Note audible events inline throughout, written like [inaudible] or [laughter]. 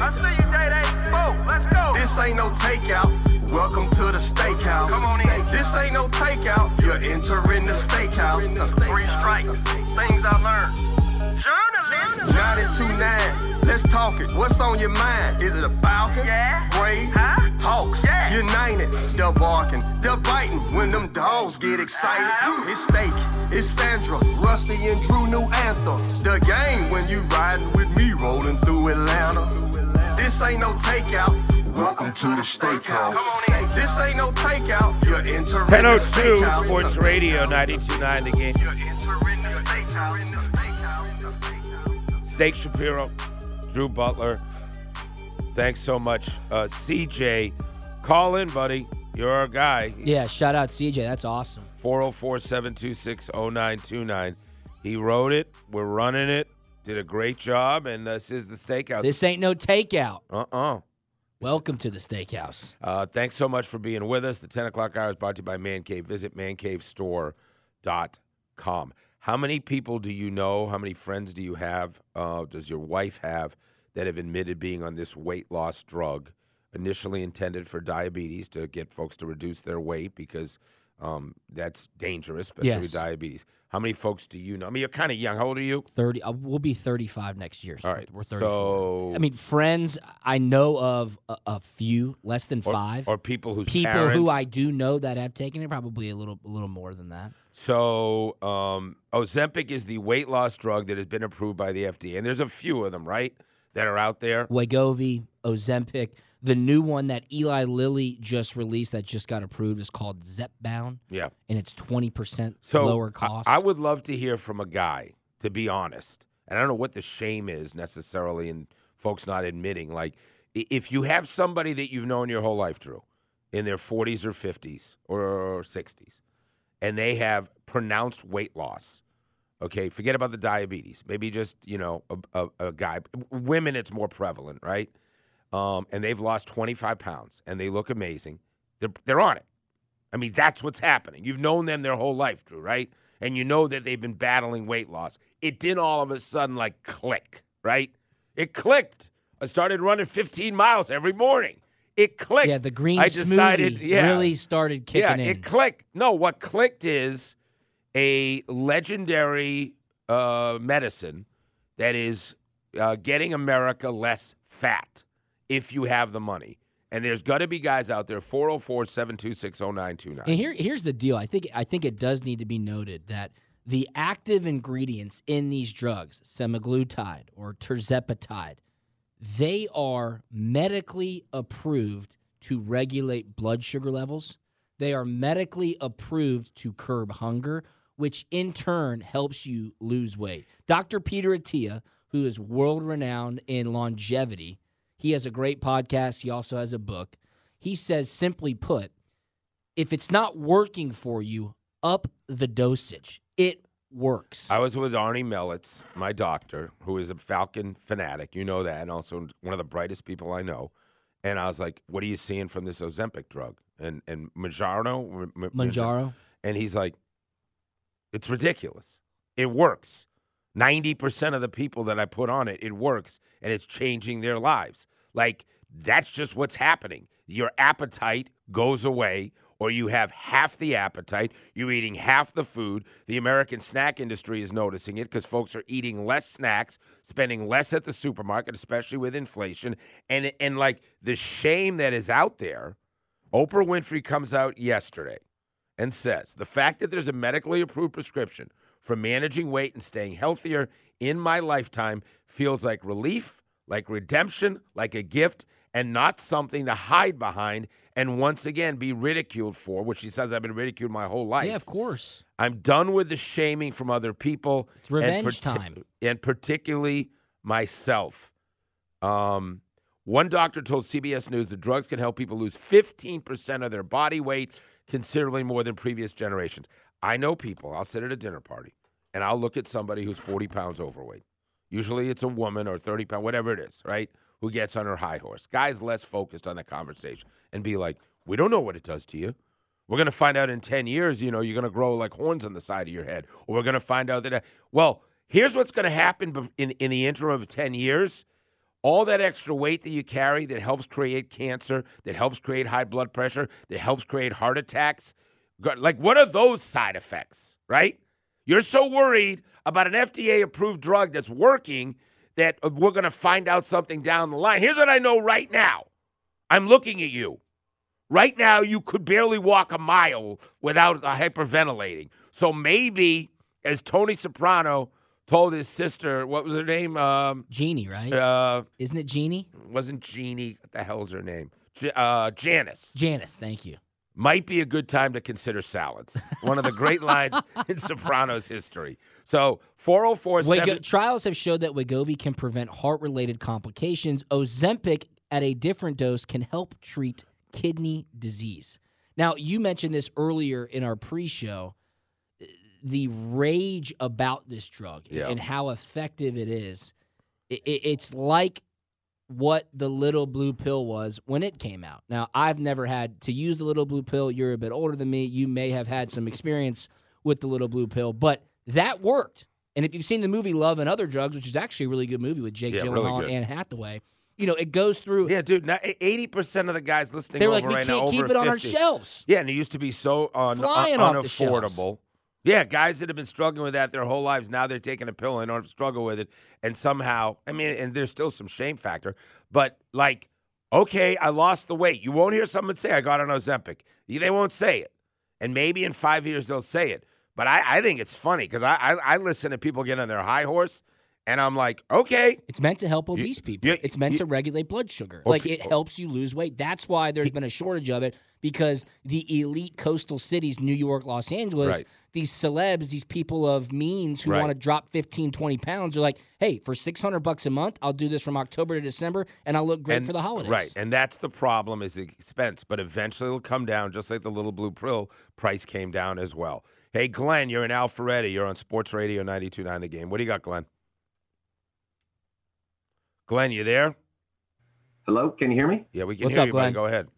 I see you, Day Day. Oh, let's go. This ain't no takeout. Welcome to the steakhouse. Come on in. This ain't no takeout. You're entering the steakhouse. Three strikes. Things I learned. Journalist. 929. Let's talk it. What's on your mind? Is it a falcon? Yeah. Brave? Huh? Hawks? Yeah. United. They're barking. They're biting when them dogs get excited. Uh-huh. It's steak. It's Sandra. Rusty and Drew new anthem. The game when you riding with me rolling through Atlanta. This ain't no takeout. Welcome to the steakhouse. This ain't no takeout. You're entering the 1002 steakhouse. Sports Radio 929 the game. You're entering the steakhouse. Steak Shapiro, Drew Butler. Thanks so much. Uh, CJ, call in, buddy. You're our guy. Yeah, shout out CJ. That's awesome. 404 726 0929. He wrote it. We're running it. Did a great job. And this is the steakhouse. This ain't no takeout. uh uh Welcome to the steakhouse. Uh, thanks so much for being with us. The 10 o'clock hour is brought to you by Man Cave. Visit mancavestore.com. How many people do you know? How many friends do you have? Uh, does your wife have that have admitted being on this weight loss drug, initially intended for diabetes to get folks to reduce their weight because um, that's dangerous, especially with Yes. diabetes? How many folks do you know? I mean, you're kind of young. How old are you? 30 uh, we'll be 35 next year. So All right, We're 34. so- I mean, friends, I know of a, a few, less than Or, 5. or people whose People parents, who I do know that have taken it probably a little a little more than that. So, um, Ozempic is the weight loss drug that has been approved by the FDA, and there's a few of them, right, that are out there. Wegovy, Ozempic, the new one that Eli Lilly just released that just got approved is called Zepbound, Yeah. and it's 20% So lower cost. I, would love to hear from a guy, to be honest, and I don't know what the shame is necessarily in folks not admitting. Like, if you have somebody that you've known your whole life, Drew, in their 40s or 50s or 60s, and they have pronounced weight loss. Okay, forget about the diabetes. Maybe just you know a, a, a guy. Women, it's more prevalent, right? Um, and they've lost 25 pounds and they look amazing. They're they're on it. I mean, that's what's happening. You've known them their whole life, Drew, right? And you know that they've been battling weight loss. It didn't all of a sudden like click, right? It clicked. I started running 15 miles every morning. It clicked. yeah, the green I decided, smoothie yeah, really started kicking yeah, in. it clicked. No, what clicked is a legendary uh, medicine that is uh, getting America less fat if you have the money. And there's got to be guys out there 404 726 0929. And here, here's the deal. I think I think it does need to be noted that the active ingredients in these drugs, semaglutide or tirzepatide, they are medically approved to regulate blood sugar levels. They are medically approved to curb hunger, which in turn helps you lose weight. Dr. Peter Attia, who is world renowned in longevity, he has a great podcast. He also has a book. He says, simply put, if it's not working for you, up the dosage. It works. I was with Arnie Mellitz, my doctor, who is a Falcon fanatic. You know that, and also one of the brightest people I know. And I was like, "What are you seeing from this Ozempic drug?" And and Mounjaro, Mounjaro. and he's like, "It's ridiculous. It works. Ninety percent of the people that I put on it, it works, and it's changing their lives. Like that's just what's happening. Your appetite goes away." Or you have half the appetite, you're eating half the food. The American snack industry is noticing it because folks are eating less snacks, spending less at the supermarket, especially with inflation. And and like the shame that is out there, Oprah Winfrey comes out yesterday and says the fact that there's a medically approved prescription for managing weight and staying healthier in my lifetime feels like relief, like redemption, like a gift, and not something to hide behind and once again be ridiculed for, which she says I've been ridiculed my whole life. Yeah, of course. I'm done with the shaming from other people. It's revenge and parti- time. And particularly myself. Um, one doctor told CBS News the drugs can help people lose 15% of their body weight, considerably more than previous generations. I know people, I'll sit at a dinner party and I'll look at somebody who's 40 pounds overweight. Usually it's a woman or 30 pound, whatever it is, right? Who gets on her high horse. Guys less focused on the conversation and be like, we don't know what it does to you. We're going to find out in 10 years, you know, you're going to grow like horns on the side of your head. Or we're going to find out that, well, here's what's going to happen in, in the interim of 10 years. all that extra weight that you carry that helps create cancer, that helps create high blood pressure, that helps create heart attacks. Like, what are those side effects, right? You're so worried about an FDA approved drug that's working that uh, we're going to find out something down the line. Here's what I know right now I'm looking at you. Right now, you could barely walk a mile without hyperventilating. So maybe, as Tony Soprano told his sister, what was her name? Um, Jeannie, right? Uh, Isn't it Jeannie? wasn't Jeannie. What the hell's her name? J- uh, Janice. Janice, thank you. Might be a good time to consider salads. One of the great lines [laughs] in Sopranos history. So 404 Wego- trials have showed that Wegovy can prevent heart-related complications. Ozempic at a different dose can help treat kidney disease. Now, you mentioned this earlier in our pre-show. The rage about this drug Yeah. and how effective it is. It, it, it's like what the little blue pill was when it came out. Now, I've never had to use the little blue pill. You're a bit older than me. You may have had some experience with the little blue pill, but that worked. And if you've seen the movie Love and Other Drugs, which is actually a really good movie with Jake Yeah, Gyllenhaal really and. Anne Hathaway, you know, it goes through. Yeah, dude. now, 80% of the guys listening They're over like, we right can't now keep it on our shelves. Yeah, and it used to be so un- Flying un- off the shelves. unaffordable. Yeah, guys that have been struggling with that their whole lives now they're taking a pill and don't struggle with it, and somehow I mean, and there's still some shame factor, but like, okay, I lost the weight. You won't hear someone say I got on Ozempic. They won't say it, and maybe in five years they'll say it. But I, I think it's funny because I, I I listen to people get on their high horse, and I'm like, okay, It's meant to help obese people. you- it's meant you- to regulate blood sugar. Oh, like it oh. helps you lose weight. That's why there's been a shortage of it because the elite coastal cities, New York, Los Angeles, Right. these celebs, these people of means who Right. want to drop 15, 20 pounds are like, hey, for 600 bucks a month, I'll do this from October to December and I'll look great and, for the holidays. Right, and that's the problem is the expense, but eventually it'll come down, just like the little blue pill price came down as well. Hey, Glenn, you're in Alpharetta. You're on Sports Radio 92.9 The Game. What do you got, Glenn? Glenn, you there? Hello, can you hear me? Yeah, we can What's hear up, you. Glenn? Go ahead.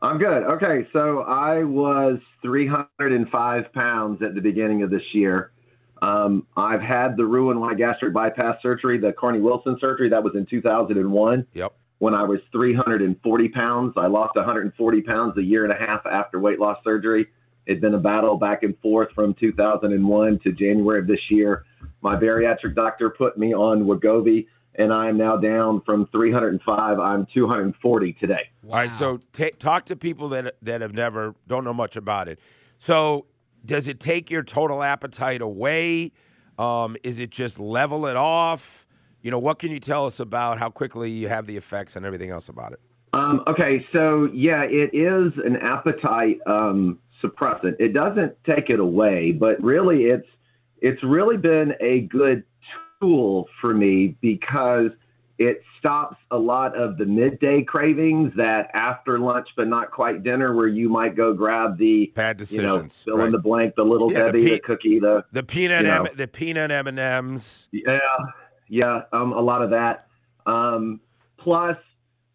I'm good. Okay, so I was 305 pounds at the beginning of this year. Um, I've had the Roux-en-Y gastric bypass surgery, the Carnie Wilson surgery. That was in 2001 Yep. when I was 340 pounds. I lost 140 pounds a year and a half after weight loss surgery. It'd been a battle back and forth from 2001 to January of this year. My bariatric doctor put me on Wegovy, and I'm now down from 305. I'm 240 today. All right, so ta talk to people that that have never don't know much about it. So, does it take your total appetite away? Um, is it just level it off? You know, what can you tell us about how quickly you have the effects and everything else about it? Um, okay, so yeah, it is an appetite um, suppressant. It doesn't take it away, but really, it's it's really been a good tool for me because it stops a lot of the midday cravings that after lunch but not quite dinner, where you might go grab the Bad you know decisions. fill right? in the blank, the little Yeah, Debbie, the, pe- cookie, the The peanut, you know. M- the peanut M and M's. Yeah, yeah, um, a lot of that. Um, plus,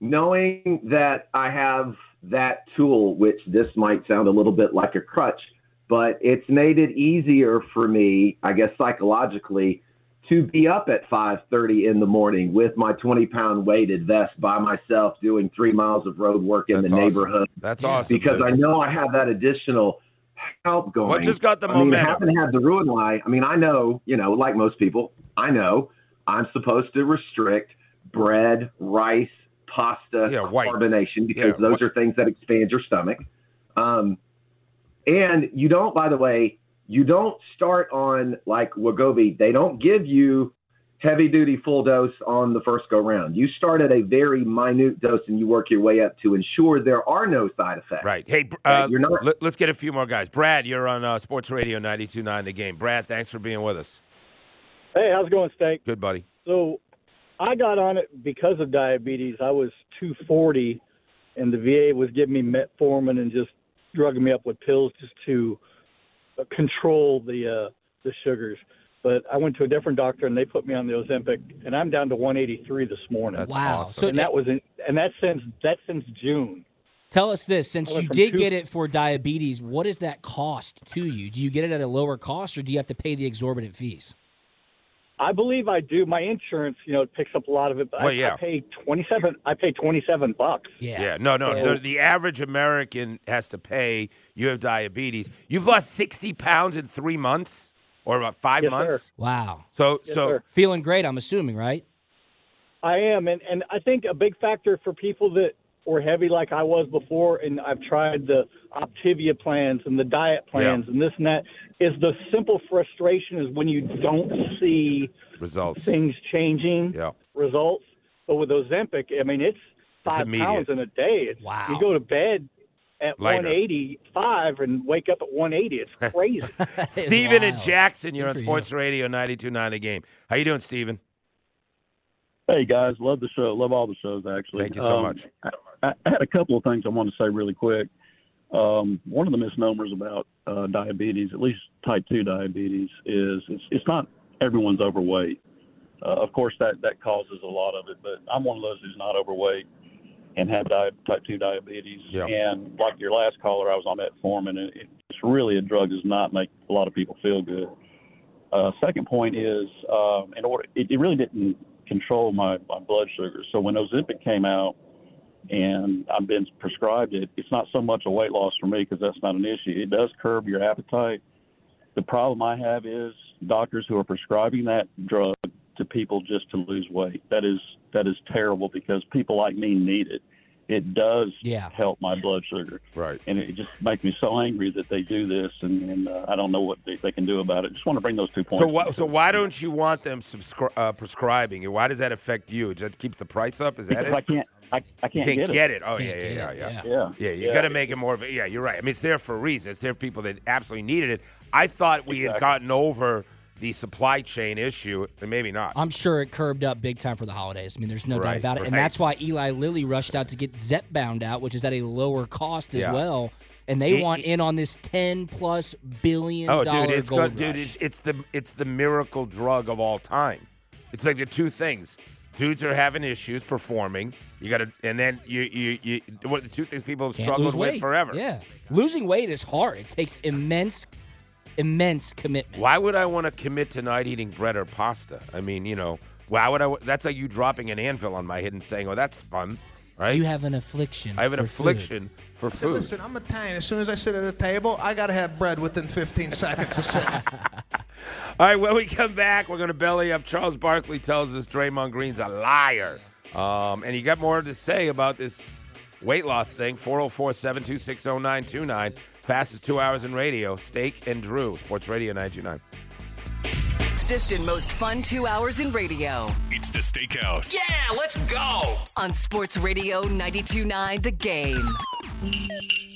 knowing that I have that tool, which this might sound a little bit like a crutch, but it's made it easier for me, I guess psychologically, to be up at 5:30 in the morning with my 20-pound weighted vest by myself, doing three miles of road work in That's the awesome. neighborhood That's awesome. because dude. I know I have that additional help going. What just got the I mean, momentum? haven't had the Roux-en-Y. I mean, I know, you know, like most people, I know I'm supposed to restrict bread, rice, pasta, Yeah, carbonation because Yeah, those are things that expand your stomach. Um, and you don't, by the way, you don't start on like Wegovy. They don't give you heavy duty full dose on the first go round. You start at a very minute dose and you work your way up to ensure there are no side effects. Right. Hey, Br- uh, you're not- let, us get a few more guys. Brad, you're on uh, Sports Radio 92.9 The Game. Brad, thanks for being with us. Hey, how's it going, Stank? Good, buddy. So I got on it because of diabetes. I was 240, and the VA was giving me metformin and just drugging me up with pills just to control the uh, the sugars. But I went to a different doctor, and they put me on the Ozempic, and I'm down to 183 this morning. That's wow. awesome. So and that was in, and that since that's since June. tell us this: since you did two- get it for diabetes, what does that cost to you? Do you get it at a lower cost, or do you have to pay the exorbitant fees? I believe I do. My insurance, you know, picks up a lot of it. But Well, I, yeah. I pay twenty seven. I pay twenty seven bucks. Yeah. Yeah, no, no. So- The, the average American has to pay. You have diabetes. You've lost sixty pounds in three months, or about five Yes, sir. months. Wow. So, Yes, so sir. Feeling great, I'm assuming, right? I am, and and I think a big factor for people that were heavy like I was before, and I've tried the Optavia plans and the diet plans and this and that, is the simple frustration is when you don't see results. things changing Yeah. results. But with Ozempic, I mean, it's five immediate. pounds in a day. It's, Wow. You go to bed at Lighter. 185 and wake up at 180. It's [laughs] crazy. [laughs] That is Stephen and. Jackson, you're Good on for you. Sports Radio 92.9 The Game. How you doing, Stephen? Hey guys, love the show. Love all the shows actually. Thank you so Um, much. I, I had a couple of things I want to say really quick. Um, one of the misnomers about uh, diabetes, at least type two diabetes, is it's, it's not everyone's overweight. Uh, of course, that that causes a lot of it, but I'm one of those who's not overweight and have di- type two diabetes. Yeah. And like your last caller, I was on metformin, and it, it's really a drug does not make a lot of people feel good. Uh, second point is, um, in order, it, it really didn't control my, my blood sugar. So when Ozempic came out and I've been prescribed it, it's not so much a weight loss for me because that's not an issue. It does curb your appetite. The problem I have is doctors who are prescribing that drug to people just to lose weight. That is that is terrible because people like me need it. It does Yeah. help my blood sugar Right. and it just makes me so angry that they do this, and, and uh, I don't know what they, they can do about it. Just want to bring those two points. So, why, so why don't you want them subscri- uh, prescribing it? Why does that affect you? It just keeps the price up? Is that Because it? I can't, I, I you can't, can't get, get it. it. Oh, Can't yeah, yeah, get yeah, yeah. Yeah, Yeah, you got to make it more of a. Yeah, you're right. I mean, it's there for a reason. It's there for people that absolutely needed it. I thought we had gotten over the supply chain issue, and maybe not. I'm sure it curbed up big time for the holidays. I mean, there's no doubt about it. And that's why Eli Lilly rushed out to get Zepbound out, which is at a lower cost as Yeah. well. And they It- want in on this 10 plus billion Oh, dollar dude, it's gold good, dude. It's, it's the it's the miracle drug of all time. It's like the two things. Dudes are having issues performing. You got to, and then you you you. What the two things people have Can't struggled with weight. forever. Yeah. Losing weight is hard. It takes immense, immense commitment. Why would I want to commit to not eating bread or pasta? I mean, you know, why would I? That's like you dropping an anvil on my head and saying, "Oh, that's fun," right? You have an affliction. I have an for food. affliction for I said, food. listen, I'm Italian. As soon as I sit at a table, I got to have bread within 15 seconds of sitting. [laughs] All right, when we come back, we're going to belly up. Charles Barkley tells us Draymond Green's a liar. Um, and you got more to say about this weight loss thing. 404 726 0929. Fastest two hours in radio. Steak and Drew, Sports Radio 929. Fastest and most fun two hours in radio. It's the Steakhouse. Yeah, let's go! On Sports Radio 92.9 The Game.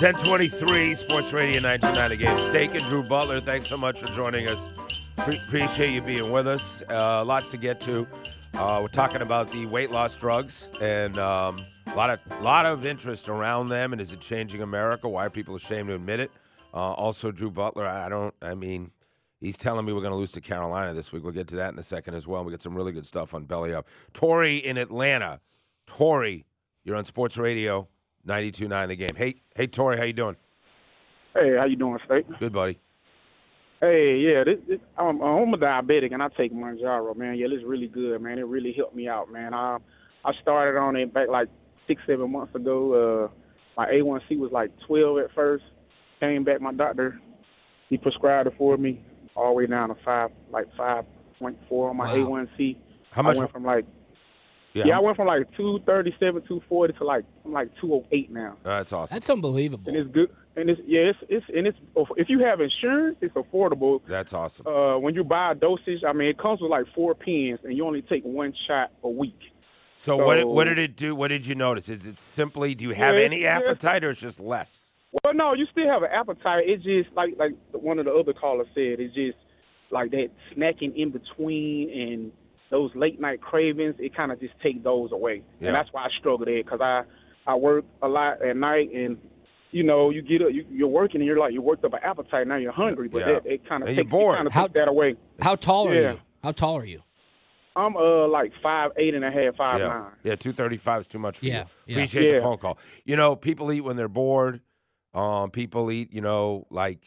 Ten twenty-three, Sports Radio 929 again. Steak and Drew Butler, thanks so much for joining us. Pre- appreciate you being with us. Uh, lots to get to. Uh, we're talking about the weight loss drugs and um, a lot of lot of interest around them. And is it changing America? Why are people ashamed to admit it? Uh, also, Drew Butler. I don't. I mean, he's telling me we're going to lose to Carolina this week. We'll get to that in a second as well. We got some really good stuff on Belly Up. Tori in Atlanta. Tori, you're on Sports Radio 92.9 The Game. Hey, hey, Tori, how you doing? Hey, how you doing, Steak? Good, buddy. Hey, yeah, this, this I'm, I'm a diabetic and I take Mounjaro, man. Yeah, is really good, man. It really helped me out, man. I I started on it back like six, seven months ago. Uh, my A1C was like 12 at first. Came back, my doctor, he prescribed it for me all the way down to five, like 5.4 on my Wow. A1C. How much? I went from like yeah, yeah, I went from like 237, 240 to like I'm like 208 now. that's awesome. That's unbelievable. And it's good. And it's yeah, it's it's and it's if you have insurance, it's affordable. that's awesome. uh, when you buy a dosage, I mean, it comes with like four pens, and you only take one shot a week. So, what did- what did it do? What did you notice? Is it simply do you have Yeah, any appetite or it's just less? Well, no, you still have an appetite. It just like like one of the other callers said, it's just like that snacking in between and those late night cravings. It kind of just take those away, Yeah. and that's why I struggle there because I I work a lot at night and you know, you get up, you, you're working, and you're like, you worked up an appetite. Now you're hungry, but Yeah. that it kind of And takes you're bored. kind of How- took that away. How tall are Yeah. you? How tall are you? I'm uh like five eight and a half, five yeah, nine. yeah, two thirty five is too much for Yeah, you. yeah. Appreciate the phone call. You know, people eat when they're bored. Um, people eat, you know, like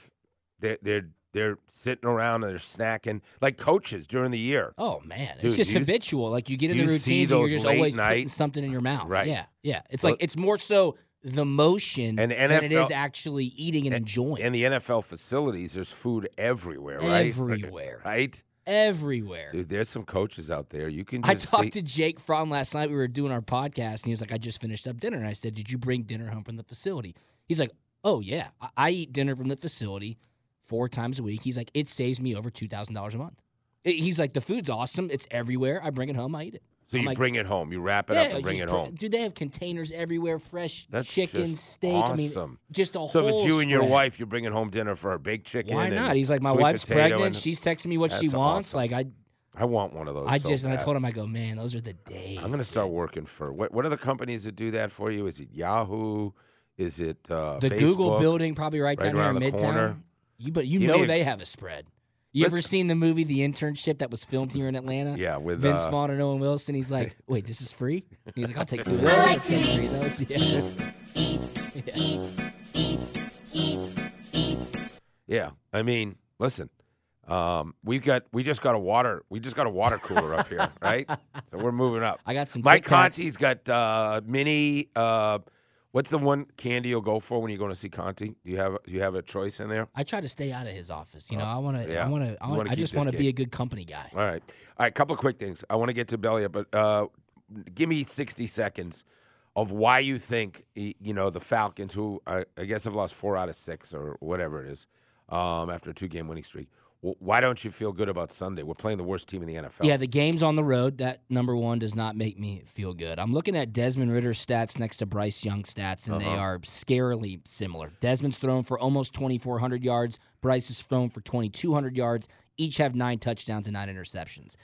they're they're they're sitting around and they're snacking, like coaches during the year. Oh man, Dude, it's just habitual. Like you get in the you see routines and you're just always putting something in your mouth. Right. Yeah, yeah. It's like it's more so the motion And than it is actually eating and enjoying. And the NFL facilities, there's food everywhere, right? Everywhere. [laughs] right? Everywhere. Dude, there's some coaches out there. You can I talked see- to Jake Fromm last night. We were doing our podcast, and he was like, "I just finished up dinner." And I said, "Did you bring dinner home from the facility?" He's like, "Oh yeah, I, I eat dinner from the facility four times a week." He's like, "It saves me over two thousand dollars a month." He's like, "The food's awesome. It's everywhere. I bring it home. I eat it." So I'm you like, bring it home. You wrap it yeah, up and bring it home. Dude, they have containers everywhere, fresh That's chicken, steak. I mean, just a So whole. So if it's you and your spread. wife, you're bringing home dinner for her baked chicken. Why not? He's like, my wife's pregnant. and- She's texting me what she wants. awesome. Like I, I want one of those. I so just and I told him, I go, man, those are the days. I'm going to start working for what? What are the companies that do that for you? Is it Yahoo? Is it uh, the Google building, probably right, right down here in Midtown. corner. You but you You know need- they have a spread. You ever seen the movie The Internship that was filmed here in Atlanta? Yeah, with Vince uh, Vaughn and Owen Wilson. He's like, [laughs] wait, this is free? And he's like, I'll take two. of I like to eat, three of those. Yeah. eat, eat, eat, eat, eat. Yeah, I mean, listen, um, we've got we just got a water we just got a water cooler up here, right? [laughs] So we're moving up. I got some. Mike Tic Tacs. Conti's got uh, mini. Uh, what's the one candy you'll go for when you're going to see Conti? Do you have do you have a choice in there? I try to stay out of his office. You know, Oh, I want to. yeah. I want to. I, wanna wanna, I just want to be a good company guy. All right, all right. Couple of quick things. I want to get to Belia, but uh, give me 60 seconds of why you think you know the Falcons, who I, I guess have lost four out of six or whatever it is, um, after a two-game winning streak. Why don't you feel good about Sunday? We're playing the worst team in the NFL. Yeah, the game's on the road. That number one does not make me feel good. I'm looking at Desmond Ridder's stats next to Bryce Young's stats, and they Uh-huh. are scarily similar. Desmond's thrown for almost 2,400 yards. Bryce is thrown for 2,200 yards. Each have nine touchdowns and nine interceptions.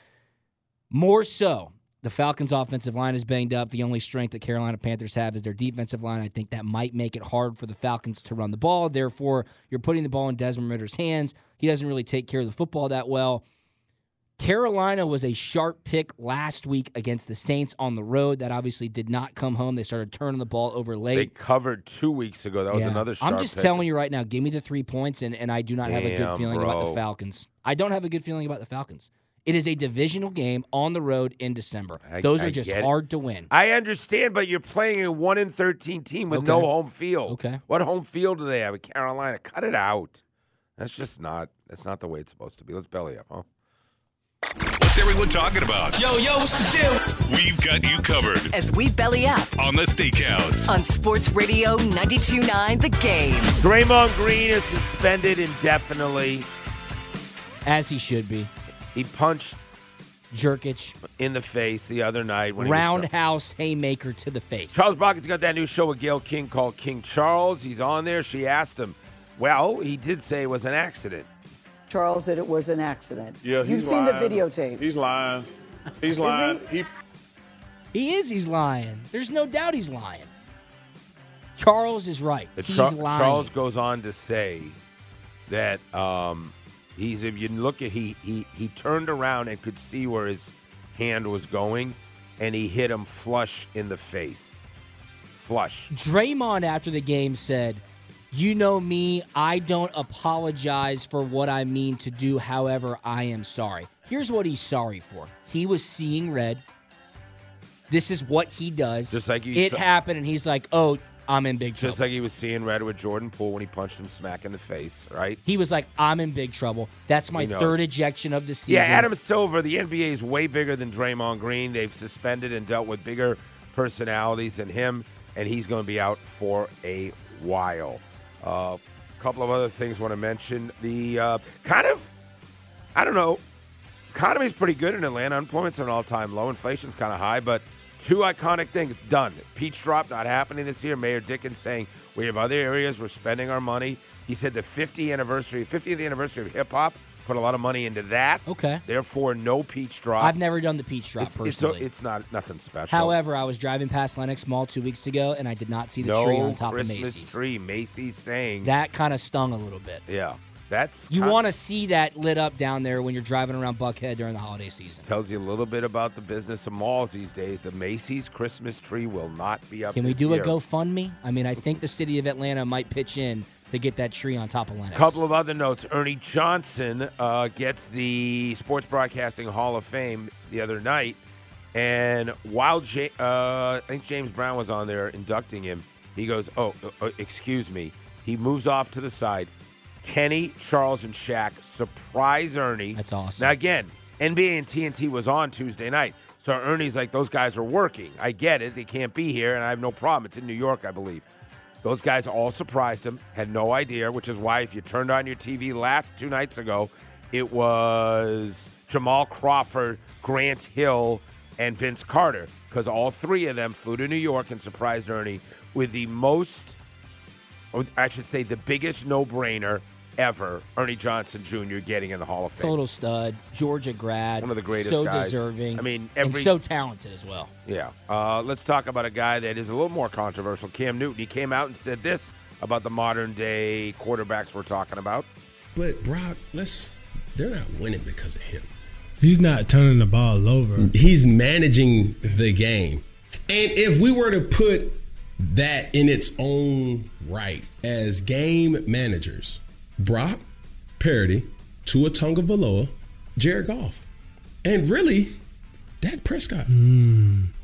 More so, the Falcons' offensive line is banged up. The only strength that Carolina Panthers have is their defensive line. I think that might make it hard for the Falcons to run the ball. Therefore, you're putting the ball in Desmond Ridder's hands. He doesn't really take care of the football that well. Carolina was a sharp pick last week against the Saints on the road. That obviously did not come home. They started turning the ball over late. they covered two weeks ago. That was Yeah. another. Sharp I'm just pick. telling you right now, give me the three points, and, and I do not have a good Damn, feeling about the. Falcons. I don't have a good feeling about the Falcons. It is a divisional game on the road in December. I- Those I are just get it. hard to win. I understand, but you're playing a one in thirteen team with no home field. Okay. What home field do they have at Carolina? Cut it out. That's just not. That's not the way it's supposed to be. Let's belly up, huh? What's everyone talking about? Yo, yo, what's the deal? We've got you covered As we belly up on the Steakhouse. on Sports Radio 92.9 The Game. Draymond Green is suspended indefinitely. As he should be. He punched Nurkic, in the face the other night when he was- roundhouse haymaker to the face. Charles Barkley's got that new show with Gayle King called King Charles. He's on there. She asked him. Well, he did say it was an accident. Charles said it was an accident. Yeah, You've he's seen lying. the videotape. He's lying. He's lying. He He is. He's lying. There's no doubt he's lying. Charles is right. But He's Char- lying. Charles goes on to say that um, he's if you look at he he he turned around and could see where his hand was going, and he hit him flush in the face. Flush. Draymond after the game said, "You know me, I don't apologize for what I mean to do. However, I am sorry." Here's what he's sorry for. He was seeing red. This is what he does. Just like you it saw- happened, and he's like, "Oh, I'm in big trouble." Just like he was seeing red with Jordan Poole when he punched him smack in the face, right? he was like, "I'm in big trouble." That's my third ejection of the season. Yeah, Adam Silver, the NBA is way bigger than Draymond Green. They've suspended and dealt with bigger personalities than him, and he's going to be out for a while. A couple of other things I want to mention. The uh, kind of, I don't know, economy's pretty good in Atlanta. Unemployment's at an all-time low. Inflation's kind of high, but two iconic things done. Peach drop not happening this year. Mayor Dickens saying we have other areas we're spending our money. He said the 50th anniversary, 50th anniversary of hip hop put a lot of money into that. Okay. Therefore, no peach drop. I've never done the peach drop it's, it's, personally. it's not nothing special. However, I was driving past Lenox Mall two weeks ago, and I did not see the no tree on top Christmas of Macy's. tree. Macy's saying That kind of stung a little bit. Yeah, that's You want to see that lit up down there when you're driving around Buckhead during the holiday season. tells you a little bit about the business of malls these days. The Macy's Christmas tree will not be up. Can we do year. a GoFundMe? I mean, I think the city of Atlanta might pitch in to get that tree on top of Lenox. couple of other notes. Ernie Johnson uh, gets the Sports Broadcasting Hall of Fame the other night, and while ja- uh, I think James Brown was on there inducting him, he goes, "Oh, uh, uh, excuse me." He moves off to the side. Kenny, Charles, and Shaq surprise Ernie. That's awesome. Now again, NBA and TNT was on Tuesday night, so Ernie's like, "Those guys are working. I get it. They can't be here, and I have no problem. It's in New York, I believe." Those guys all surprised him, had no idea, which is why if you turned on your TV last two nights ago, it was Jamal Crawford, Grant Hill, and Vince Carter, because all three of them flew to New York and surprised Ernie with the most, or I should say, the biggest no brainer ever Ernie Johnson Jr. getting in the Hall of Fame. Total stud, Georgia grad. One of the greatest So guys. deserving. I mean, and every- so talented as well. Yeah. Uh, let's talk about a guy that is a little more controversial, Cam Newton. He came out and said this about the modern day quarterbacks we're talking about. But Brock, let's they're not winning because of him. He's not turning the ball over. He's managing the game. And if we were to put that in its own right as game managers, Brock, Purdy, Tua Tagovailoa, Jared Goff, and really, Dak Prescott.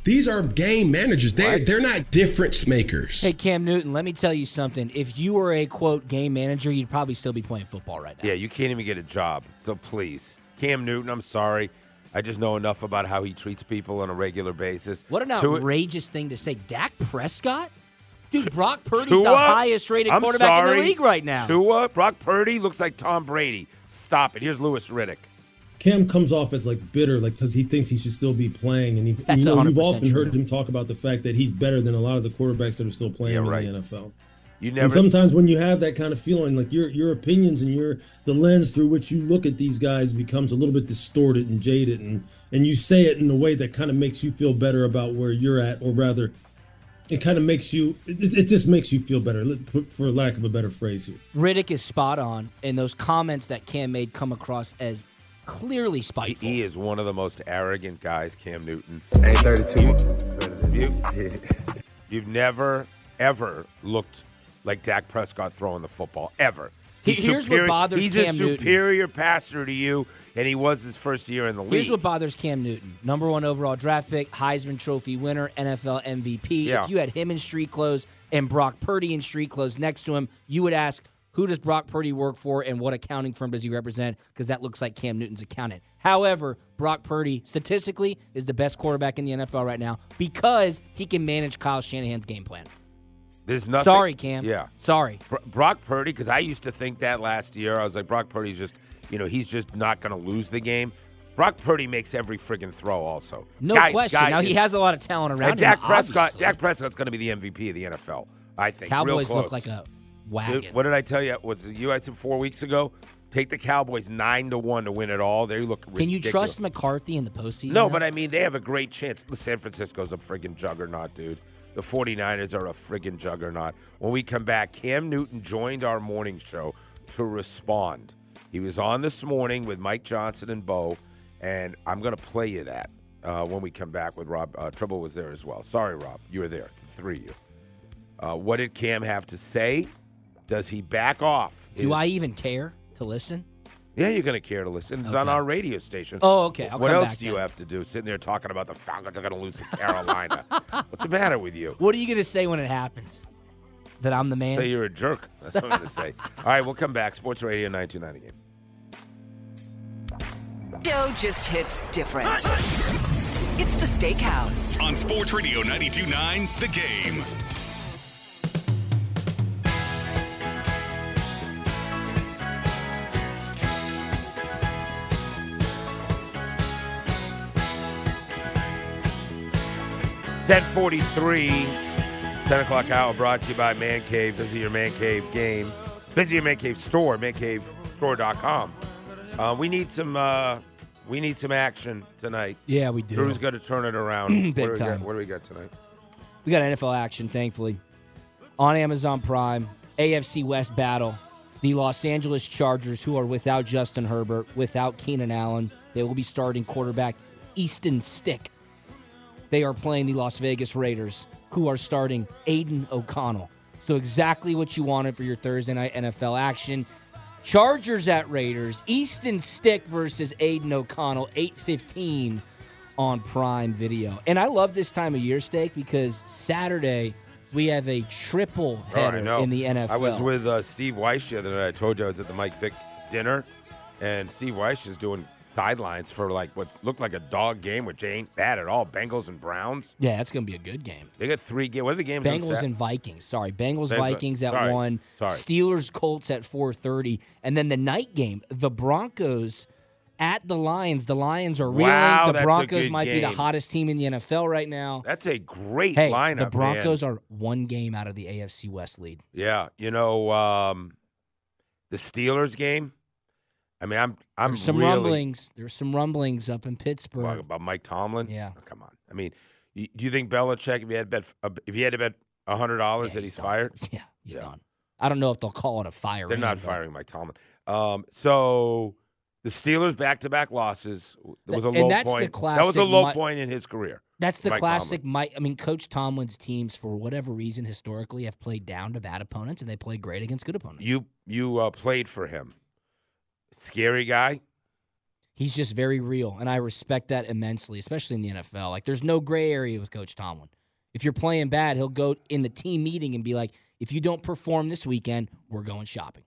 These are game managers. They're, they're not difference makers. Hey, Cam Newton, let me tell you something. If you were a quote game manager, you'd probably still be playing football right now. Yeah, you can't even get a job. So please, Cam Newton, I'm sorry. I just know enough about how he treats people on a regular basis. What an Tua- outrageous thing to say. Dak Prescott? Dude, Brock Purdy's Tua? the highest rated I'm quarterback in the league right now. Tua, Brock Purdy looks like Tom Brady. Stop it. Here's Louis Riddick. Cam comes off as like bitter, like because he thinks he should still be playing, and he, That's you know, you've 100% often heard him talk about the fact that he's better than a lot of the quarterbacks that are still playing Yeah, in right. the NFL. You And never. sometimes when you have that kind of feeling, like your your opinions and your the lens through which you look at these guys becomes a little bit distorted and jaded, and and you say it in a way that kind of makes you feel better about where you're at, or rather, it kind of makes you it, it just makes you feel better, for lack of a better phrase here. Riddick is spot on, and those comments that Cam made come across as clearly spiteful. He is one of the most arrogant guys, Cam Newton. Ain't 32. You, [laughs] you've never, ever looked like Dak Prescott throwing the football, ever. He- He's here's what superior- bothers He's Cam a Newton. superior passer to you, and he was his first year in the league. Here's what bothers Cam Newton. Number one overall draft pick, Heisman Trophy winner, NFL MVP. Yeah. If you had him in street clothes and Brock Purdy in street clothes next to him, you would ask, who does Brock Purdy work for and what accounting firm does he represent? Because that looks like Cam Newton's accountant. However, Brock Purdy, statistically, is the best quarterback in the NFL right now because he can manage Kyle Shanahan's game plan. There's nothing. Sorry, Cam. Yeah. Sorry. Bro- Brock Purdy, because I used to think that last year. I was like, Brock Purdy's just, you know, he's just not going to lose the game. Brock Purdy makes every friggin' throw. Also, No Guy- question. guy now, he has a lot of talent around And Dak him. Prescott. obviously. Dak Prescott's going to be the MVP of the NFL. I think. Real Cowboys look like a Dude, wagon. What did I tell you? Was you? I said four weeks ago. Take the Cowboys nine to one to win it all. They look. Really Can you trust McCarthy in the postseason? No, now? but I mean, they have a great chance. The San Francisco's a friggin' juggernaut, dude. The 49ers are a friggin' juggernaut. When we come back, Cam Newton joined our morning show to respond. He was on this morning with Mike Johnson and Bo, and I'm going to play you that uh, when we come back with Rob. Uh, Trouble was there as well. Sorry, Rob. You were there. It's the three of you. Uh, what did Cam have to say? Does he back off? Do I even care to listen? Yeah, you're going to care to listen. It's on our radio station. Oh, okay. I'll what come else back do you have to do? Sitting there talking about the Falcons are going to lose to Carolina. [laughs] What's the matter with you? What are you going to say when it happens? That I'm the man? Say you're a jerk. That's what I'm going to say. [laughs] All right, we'll come back. Sports Radio 929 again. Joe just hits different. It's the Steakhouse. On Sports Radio 929, The Game. Ten forty-three, 10 o'clock hour brought to you by Man Cave. Visit your Man Cave game. Visit your Man Cave store, mancavestore.com. Uh, we need some. Uh, we need some action tonight. Yeah, we do. Drew's going to turn it around. [clears throat] Big what time. Got, what do we got tonight? We got NFL action, thankfully. On Amazon Prime, AFC West battle. The Los Angeles Chargers, who are without Justin Herbert, without Keenan Allen, they will be starting quarterback Easton Stick. They are playing the Las Vegas Raiders, who are starting Aidan O'Connell. So, exactly what you wanted for your Thursday night NFL action. Chargers at Raiders, Easton Stick versus Aiden O'Connell, 815 on Prime Video. And I love this time of year, Steak, because Saturday we have a triple Oh, header know. in the NFL. I was with uh, Steve Weiss the other night. I told you I was at the Mike Vick dinner, and Steve Weiss is doing sidelines for like what looked like a dog game, which ain't bad at all. Bengals and Browns. Yeah, that's going to be a good game. They got three games. What are the games? Bengals and Vikings. Sorry, Bengals Bengals- Vikings at sorry, one. sorry. Steelers Colts at four thirty, and then the night game, the Broncos at the Lions. The Lions are reeling. Wow, the that's a Broncos good might be the game. hottest team in the NFL right now. That's a great hey, lineup. the Broncos man. are one game out of the AFC West lead. Yeah, you know um, the Steelers game. I mean, I'm I'm There's some really rumblings. There's some rumblings up in Pittsburgh. About Mike Tomlin. Yeah. Oh, come on. I mean, do you think Belichick, if he had bet, if he had to bet hundred dollars that he's, done. fired? [laughs] Yeah, he's done. I don't know if they'll call it a fire. They're not firing Mike Tomlin. Um, so the Steelers back to back losses. Was a And low that's the point. that was a low point in his career. That's the Mike classic Tomlin. Mike. I mean, Coach Tomlin's teams, for whatever reason, historically have played down to bad opponents, and they play great against good opponents. You you uh, played for him. Scary guy. He's just very real, and I respect that immensely, especially in the NFL. Like, there's no gray area with Coach Tomlin. If you're playing bad, he'll go in the team meeting and be like, "If you don't perform this weekend, we're going shopping.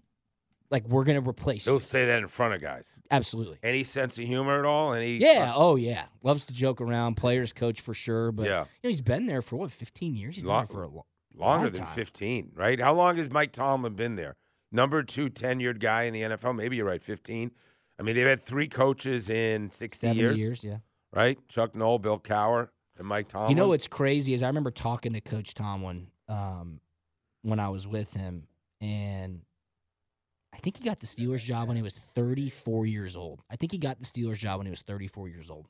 Like, we're going to replace you." He'll say that in front of guys. Absolutely. Any sense of humor at all? Any? Yeah. Uh, oh, yeah. Loves to joke around. Players coach for sure. But Yeah. you know, he's been there for what, 15 years? He's Long- been there for a lo- longer long than time. 15, right? How long has Mike Tomlin been there? Number two tenured guy in the NFL. Maybe you're right, 15. I mean, they've had three coaches in 60 70 years. years, yeah. Right? Chuck Noll, Bill Cowher, and Mike Tomlin. You know what's crazy is I remember talking to Coach Tomlin um, when I was with him, and I think he got the Steelers job when he was 34 years old. I think he got the Steelers job when he was 34 years old.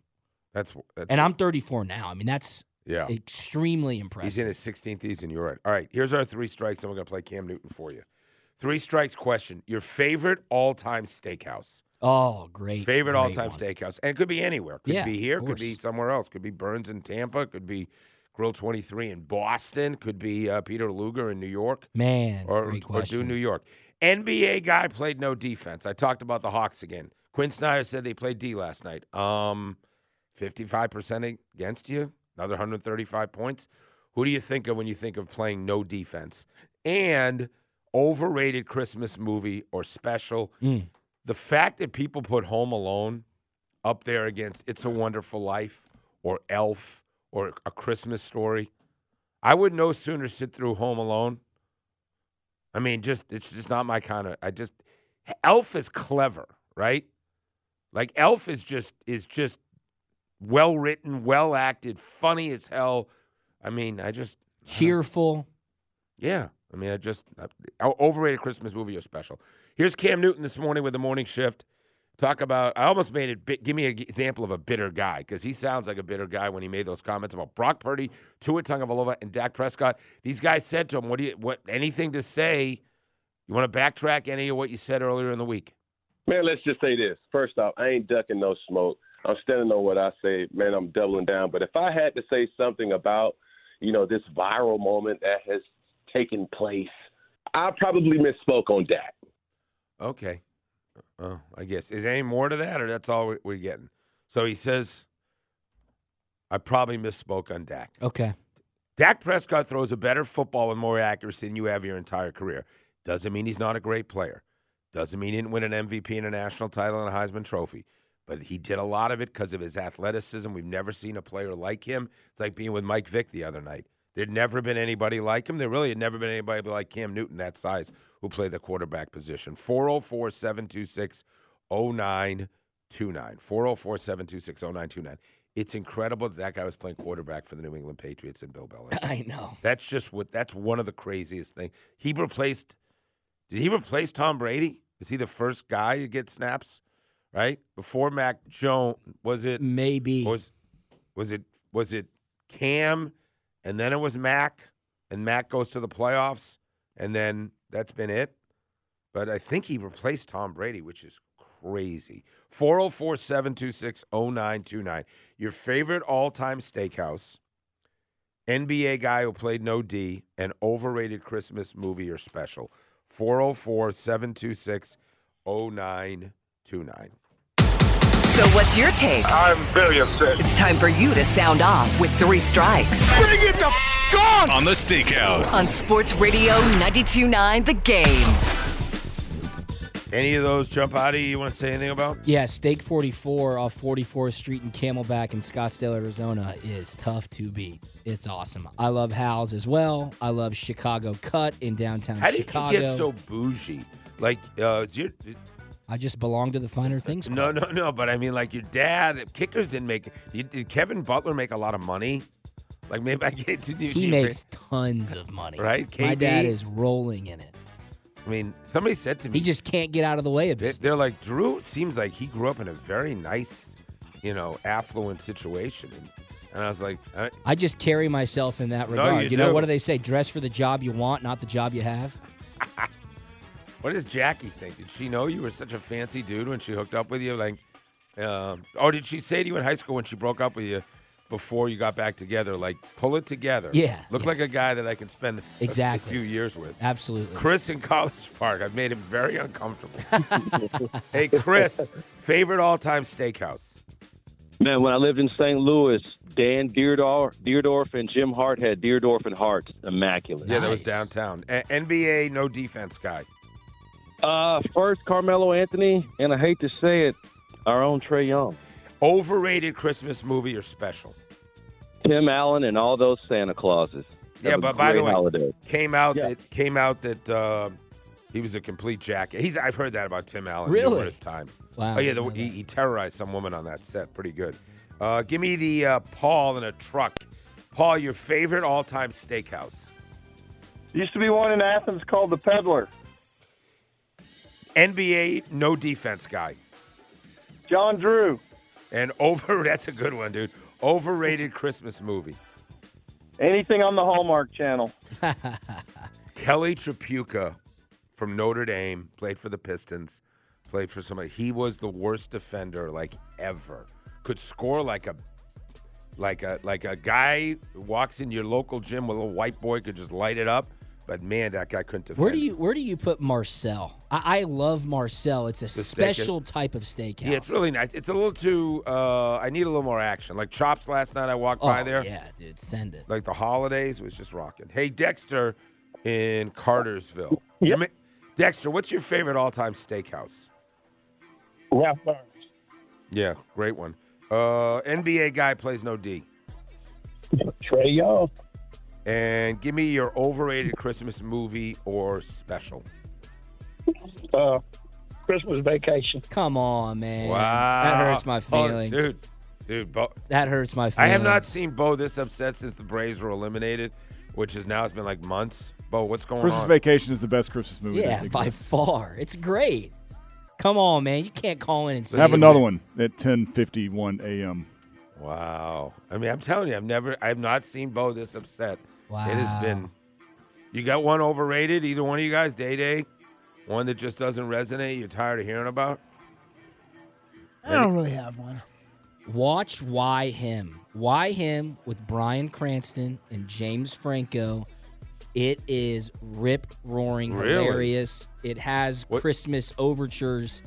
That's that's And I'm 34 now. I mean, that's Yeah. extremely impressive. He's in his 16th season. You're right. All right. Here's our three strikes, and we're going to play Cam Newton for you. Three strikes question. Your favorite all time steakhouse. Oh, great. Favorite all time steakhouse. And it could be anywhere. Could Yeah, be here, could be somewhere else. Could be Burns in Tampa, could be Grill 23 in Boston, could be uh, Peter Luger in New York. Man, or, or do. New York. NBA guy played no defense. I talked about the Hawks again. Quin Snyder said they played D last night. Um, 55% against you, another 135 points. Who do you think of when you think of playing no defense? And overrated Christmas movie or special. Mm. The fact that people put Home Alone up there against It's a Wonderful Life or Elf or A Christmas Story. I would no sooner sit through Home Alone. I mean, just it's just not my kind of. I just Elf is clever, right? Like Elf is just is just well written, well acted, funny as hell. I mean, I just I Cheerful. yeah. I mean, I just uh, overrated Christmas movie or special. Here's Cam Newton this morning with the morning shift. Talk about. I almost made it. Give me an example of a bitter guy because he sounds like a bitter guy when he made those comments about Brock Purdy, Tua Tagovailoa, and Dak Prescott. These guys said to him, "What do you? What? Anything to say? You want to backtrack any of what you said earlier in the week?" Man, let's just say this. First off, I ain't ducking no smoke. I'm standing on what I say. Man, I'm doubling down. But if I had to say something about, you know, this viral moment that has taken place, I probably misspoke on Dak. Okay. Oh, I guess. Is there any more to that, or that's all we- we're getting? So he says, I probably misspoke on Dak. Okay. Dak Prescott throws a better football with more accuracy than you have your entire career. Doesn't mean he's not a great player. Doesn't mean he didn't win an MVP and a national title and a Heisman Trophy. But he did a lot of it because of his athleticism. We've never seen a player like him. It's like being with Mike Vick the other night. There'd never been anybody like him. There really had never been anybody like Cam Newton, that size, who played the quarterback position. 404 726 0929. 404 726 0929. It's incredible that that guy was playing quarterback for the New England Patriots and Bill Belichick. [laughs] I know. That's just what. That's one of the craziest things. He replaced. Did he replace Tom Brady? Is he the first guy to get snaps right? Before Mac Jones, was it maybe was was it was it Cam, and then it was Mac, and Mac goes to the playoffs, and then that's been it. But I think he replaced Tom Brady, which is crazy. 404 726 0929. Your favorite all time steakhouse, NBA guy who played no D, an overrated Christmas movie or special. 404 726 0929. So what's your take? I'm very upset. It's time for you to sound off with three strikes. Bring it the f- on! On the Steakhouse. On Sports Radio 92.9 The Game. Any of those jump out of you you want to say anything about? Yeah, Steak 44 off 44th Street in Camelback in Scottsdale, Arizona is tough to beat. It's awesome. I love Hal's as well. I love Chicago Cut in downtown Chicago. How did you get so bougie? Like, uh, is your, I just belong to the finer things. no, no, no. But I mean, like your dad, kickers didn't make. Did, Kevin Butler make a lot of money? Like maybe I get to do. He makes tons of money. Right? My dad is rolling in it. I mean, somebody said to me, He just can't get out of the way of business. They're like, Drew seems like he grew up in a very nice, you know, affluent situation. And, and I was like, I, I just carry myself in that No, regard. you know what do they say? Dress for the job you want, not the job you have. [laughs] what does Jackie think? Did she know you were such a fancy dude when she hooked up with you? Like, um, or did she say to you in high school when she broke up with you before you got back together, like, pull it together? Yeah, Look like a guy that I can spend a- Exactly. a, few years with. Absolutely. Chris in College Park. I've made him very uncomfortable. [laughs] hey, Chris, favorite all time steakhouse? Man, when I lived in St. Louis, Dan Dierdorf, Dierdorf and Jim Hart had Dierdorf and Hart. Immaculate. Yeah, that was downtown. A- NBA, no defense guy. Uh, first Carmelo Anthony, and I hate to say it, our own Trae Young. Overrated Christmas movie or special? Tim Allen and all those Santa Clauses. Yeah, but by the way, holiday. came out Yeah. that came out that uh, he was a complete jacket. He's I've heard that about Tim Allen Really? numerous times. Wow, Oh yeah, the, he, he terrorized some woman on that set. Pretty good. Uh, give me the uh, Paul in a truck. Paul, your favorite all-time steakhouse? Used to be one in Athens called the Peddler. NBA, no defense guy. John Drew. And [laughs] over that's a good one, dude. Overrated Christmas movie. Anything on the Hallmark Channel. [laughs] Kelly Tripucka from Notre Dame played for the Pistons, played for somebody. He was the worst defender like ever. Could score like a like a like a guy walks in your local gym with a white boy could just light it up. But man, that guy couldn't defend. Where do you where do you put Marcel? I, I love Marcel. It's a The steak special type of steakhouse. Yeah, it's really nice. It's a little too. Uh, I need a little more action. Like chops last night, I walked oh, by there. Yeah, dude, send it. Like the holidays was just rocking. Hey, Dexter in Cartersville. Ma- Dexter, what's your favorite all-time steakhouse? Ralph Burns. Yeah, great one. Uh, NBA guy plays no D. Trae Young. And give me your overrated Christmas movie or special. Uh, Christmas Vacation. Come on, man. Wow, That hurts my Oh, feelings. dude. Dude, Bo- That hurts my feelings. I have not seen Bo this upset since the Braves were eliminated, which is now it's been like months. Bo, what's going Christmas on? Christmas Vacation is the best Christmas movie. Yeah, by exists. far. It's great. Come on, man. You can't call in and say Have another one at 10:51 a.m. Wow. I mean, I'm telling you, I've never, I've not seen Bo this upset. It has been. You got one overrated? Either one of you guys, Day Day? One that just doesn't resonate? You're tired of hearing about? I don't really have one. Watch Why Him. Why Him with Bryan Cranston and James Franco. It is rip roaring Really? hilarious. It has What- Christmas overtures.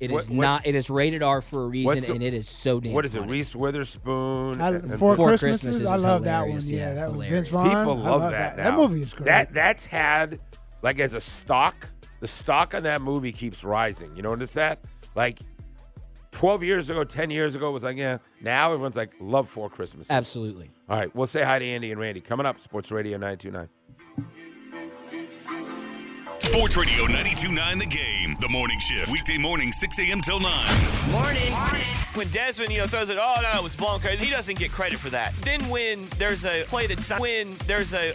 It is What- not. It is rated R for a reason, the- and it is so damn. What is it? funny. Reese Witherspoon? I, and- and- Four, Four Christmases, Christmases I is love that one. Yeah, yeah, that one. hilarious. Vince Vaughn. People I love, love that. That now. movie is great. That that's had like as a stock. The stock on that movie keeps rising. You notice that? Like twelve years ago, ten years ago, it was like yeah. Now everyone's like love Four Christmases. Absolutely. All right, we'll say hi to Andy and Randy coming up. Sports Radio nine two nine. Sports Radio 92.9 The Game. The morning shift. Weekday morning, 6 a.m. till 9. Morning. When Desmond, you know, throws it, oh no, it was blown crazy. He doesn't get credit for that. Then when there's a play that's when there's a